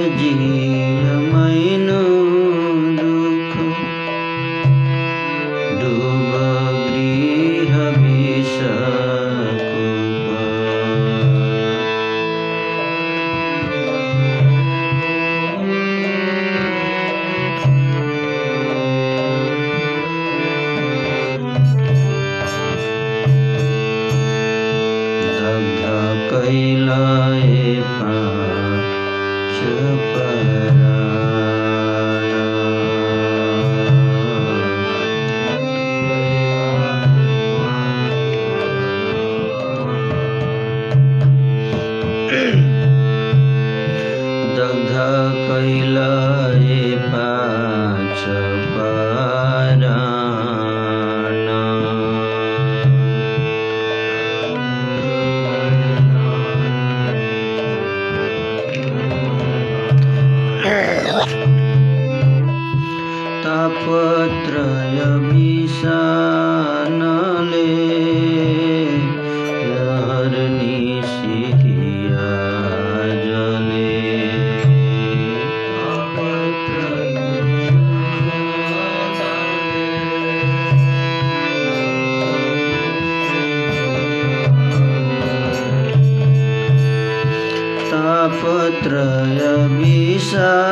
जिंदगी पत्रमि विशानले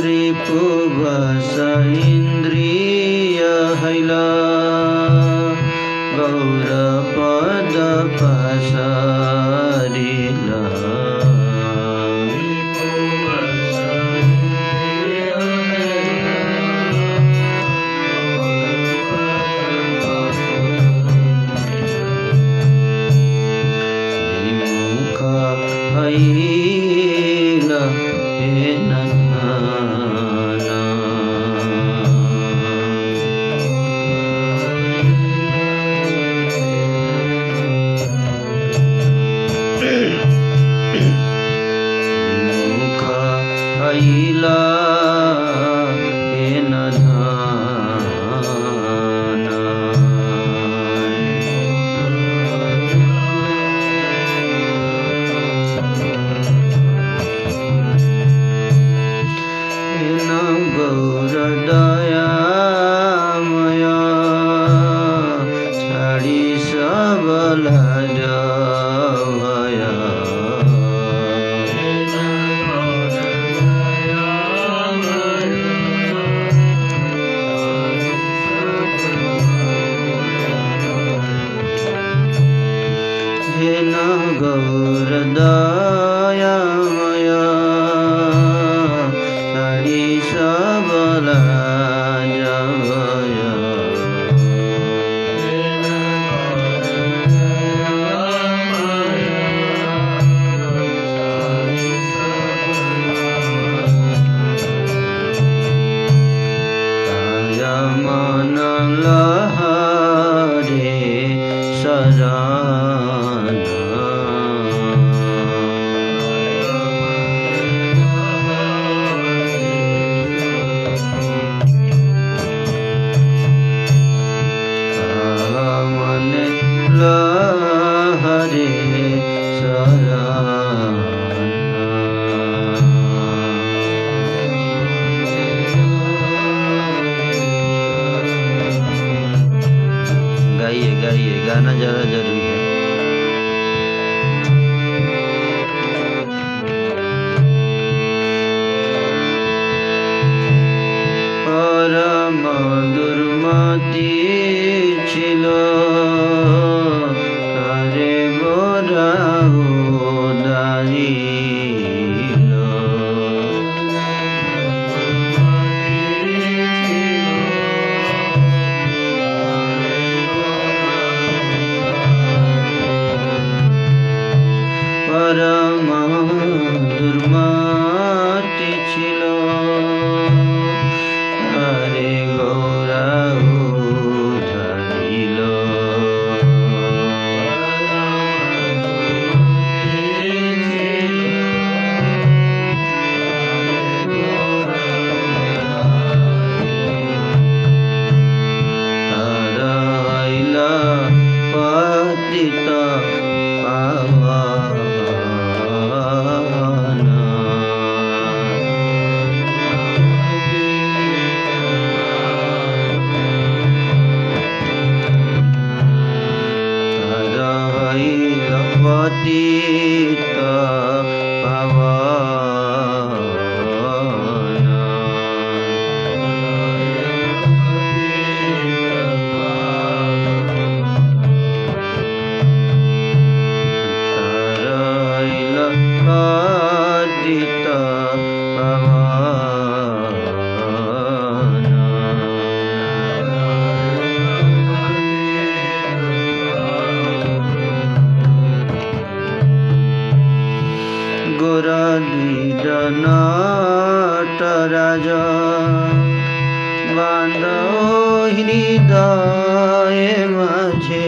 त्रिपुभ इन्द्रिय हैला गौरपदपसारि love. হৃদয় মাঝে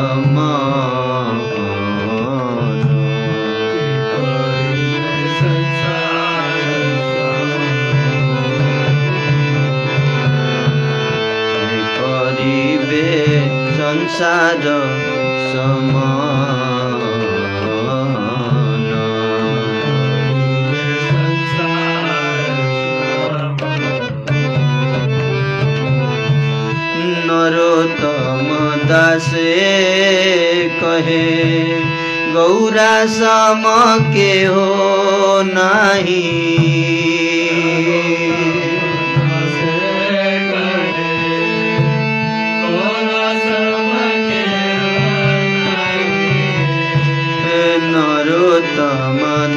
संसार समान नरोतम दासे कहे गौरा सम के हो नाही।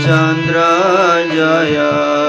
चन्द्रा जय।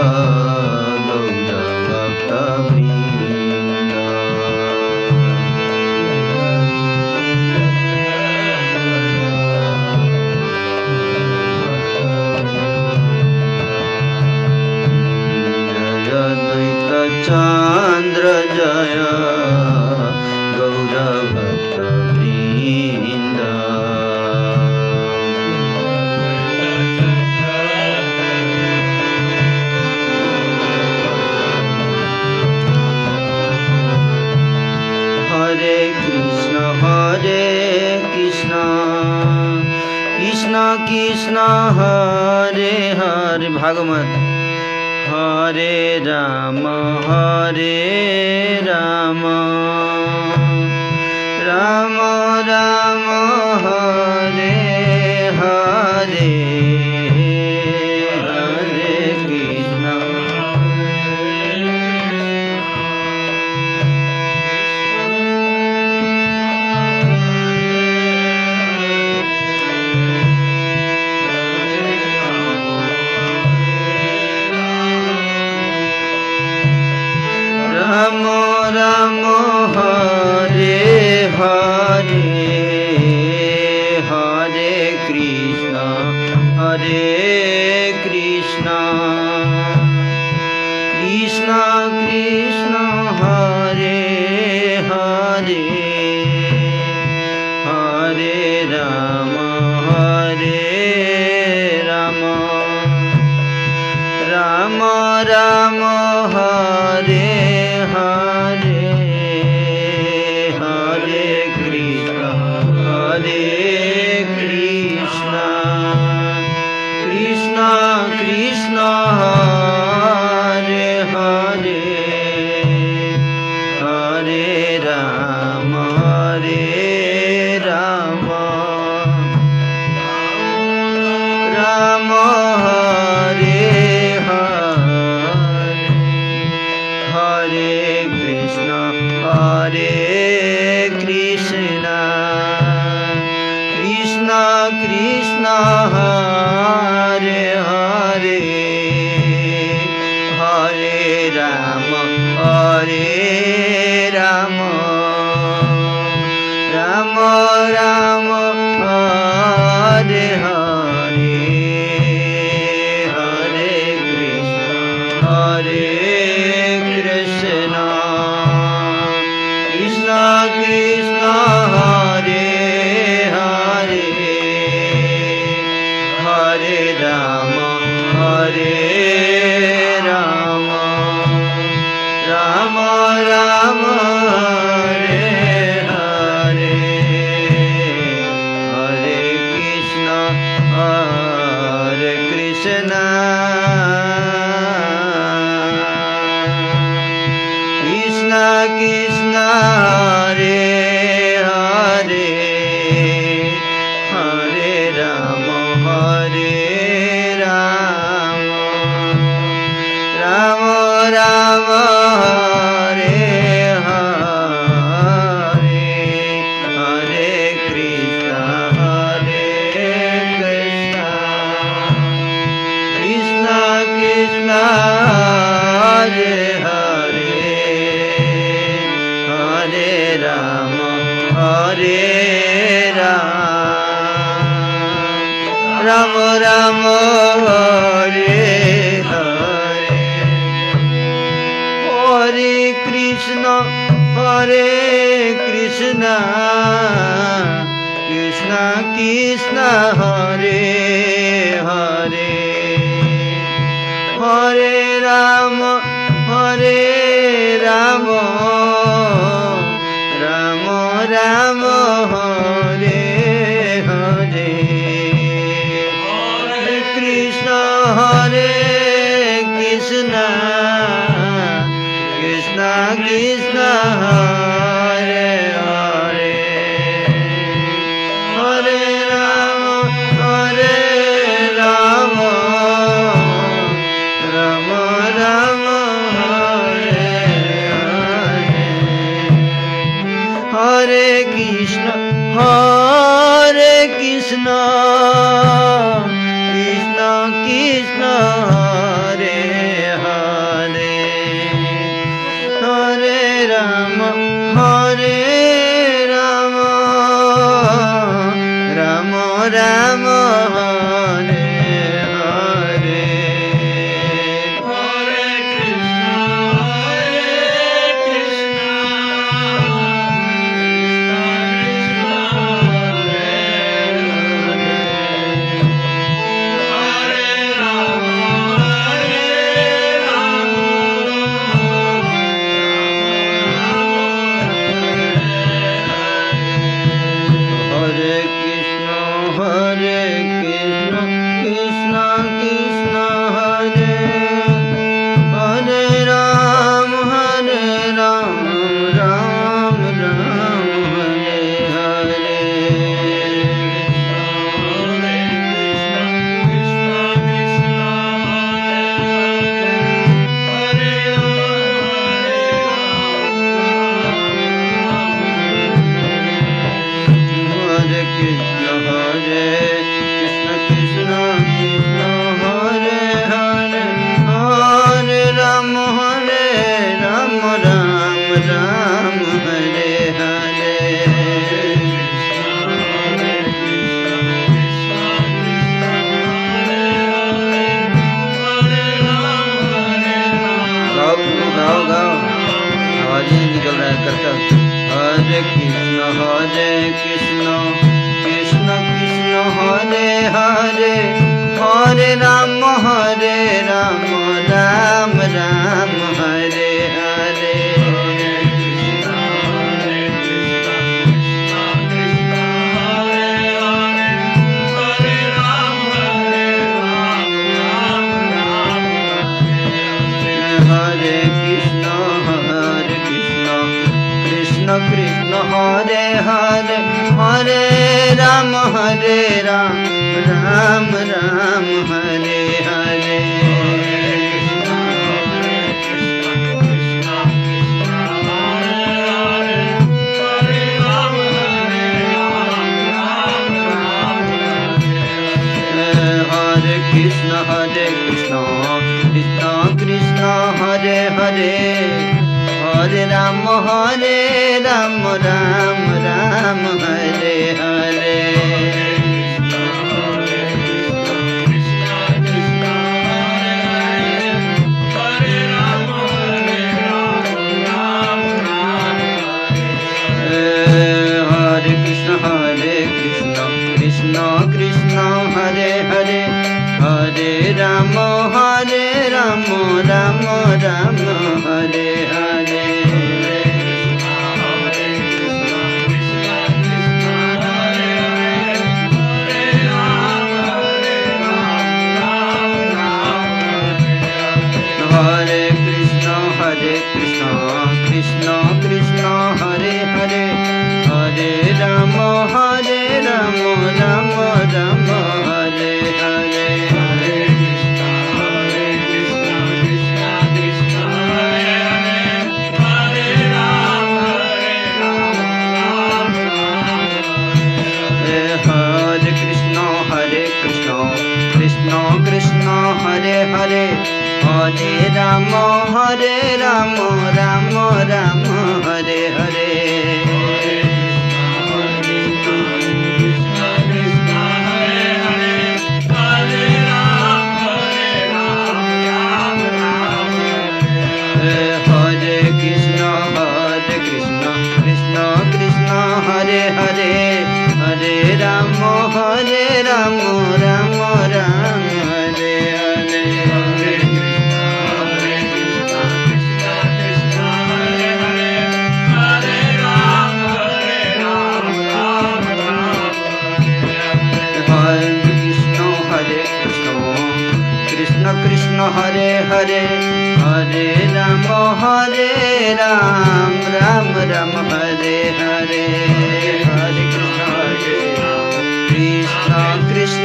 Krishna মোহন No. राम हरे राम राम राम हरे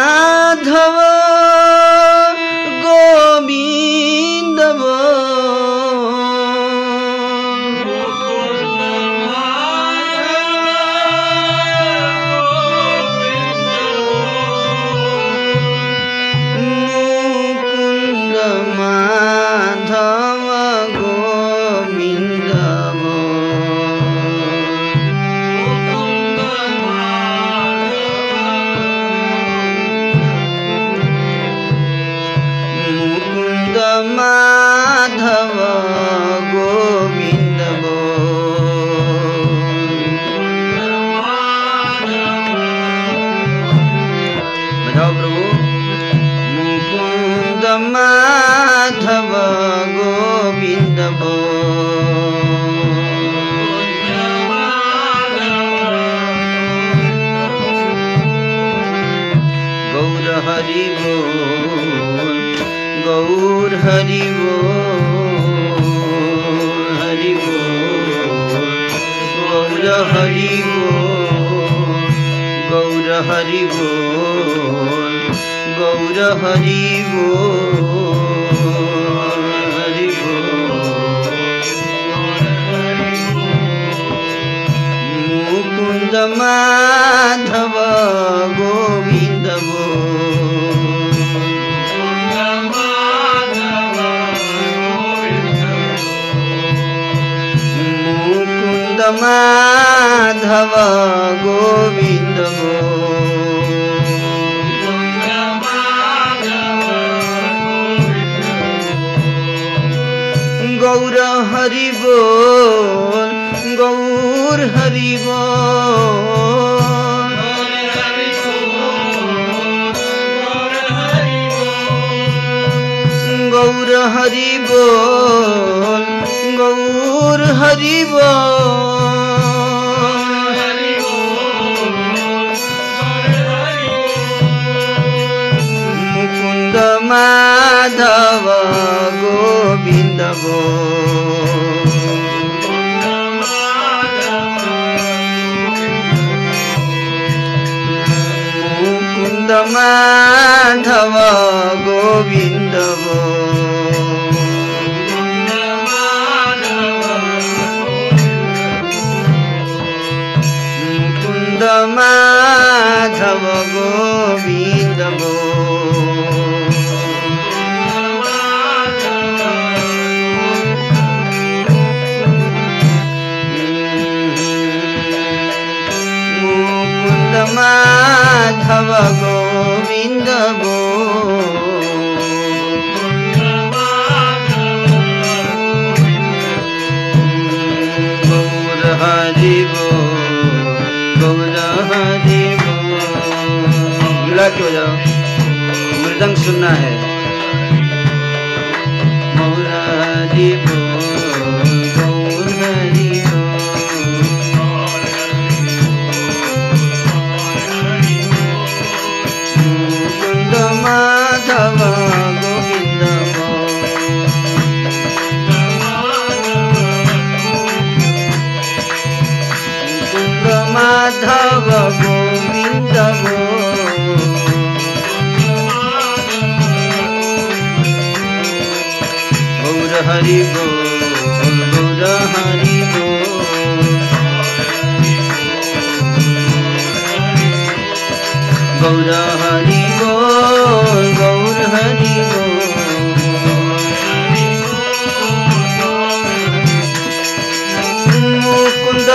माधव হরি গো হরি গো। মুকুন্দ মাধব গোবিন্দ গো। মুকুন্দ মাধব গোবিন্দ গৌর হরিব গৌর হরিব। গৌর হরিব গৌর হরিব। মুকুন্দ মাধব গোবি মাধব মুকুন্দ মাধব গোবিন্দ মুকুন্দ মাধব গোবিন্দ राघव गो मिला मृदंग सुनना है। गौरहरि बो মাধব গোবিন্দ গো গৌর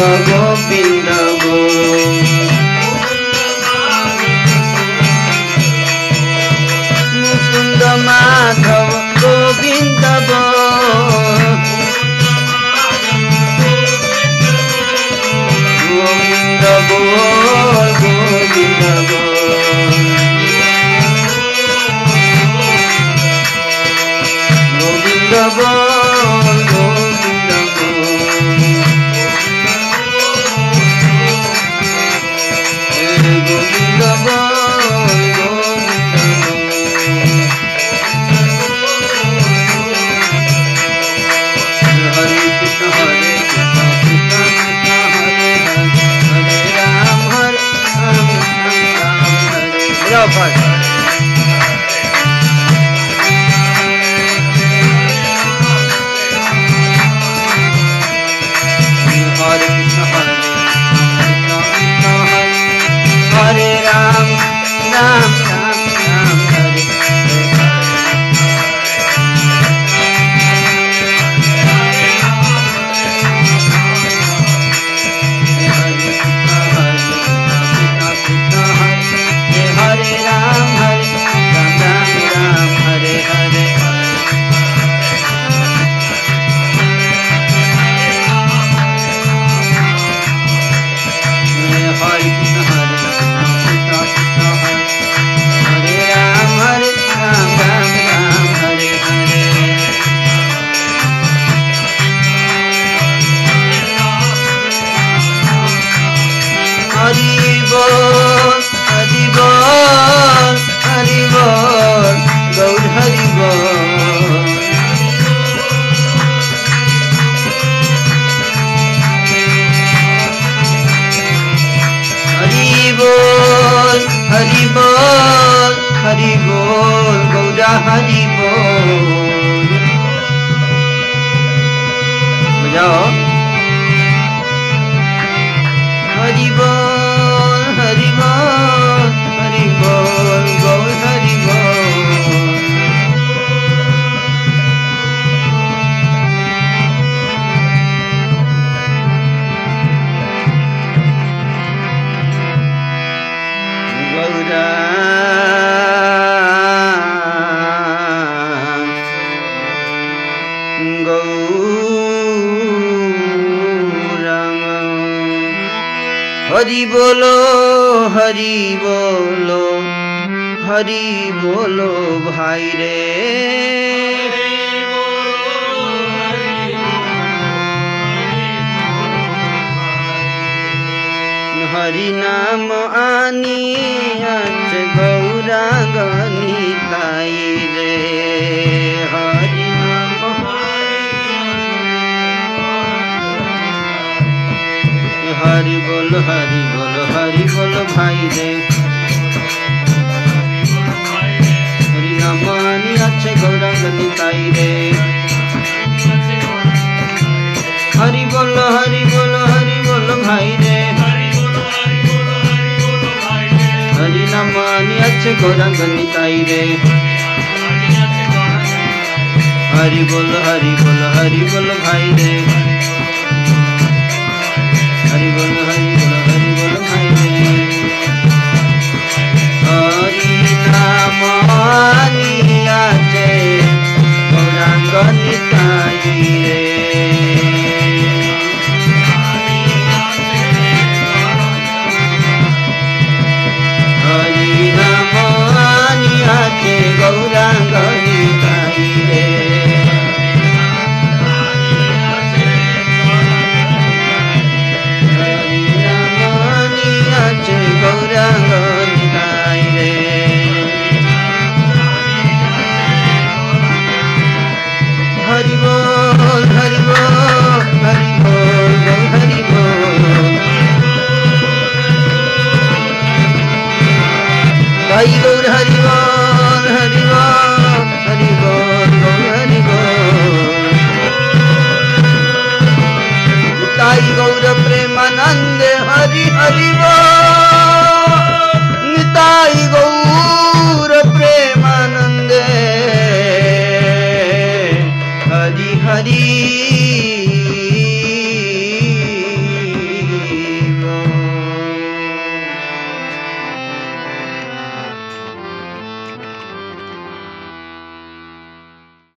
Govinda হয়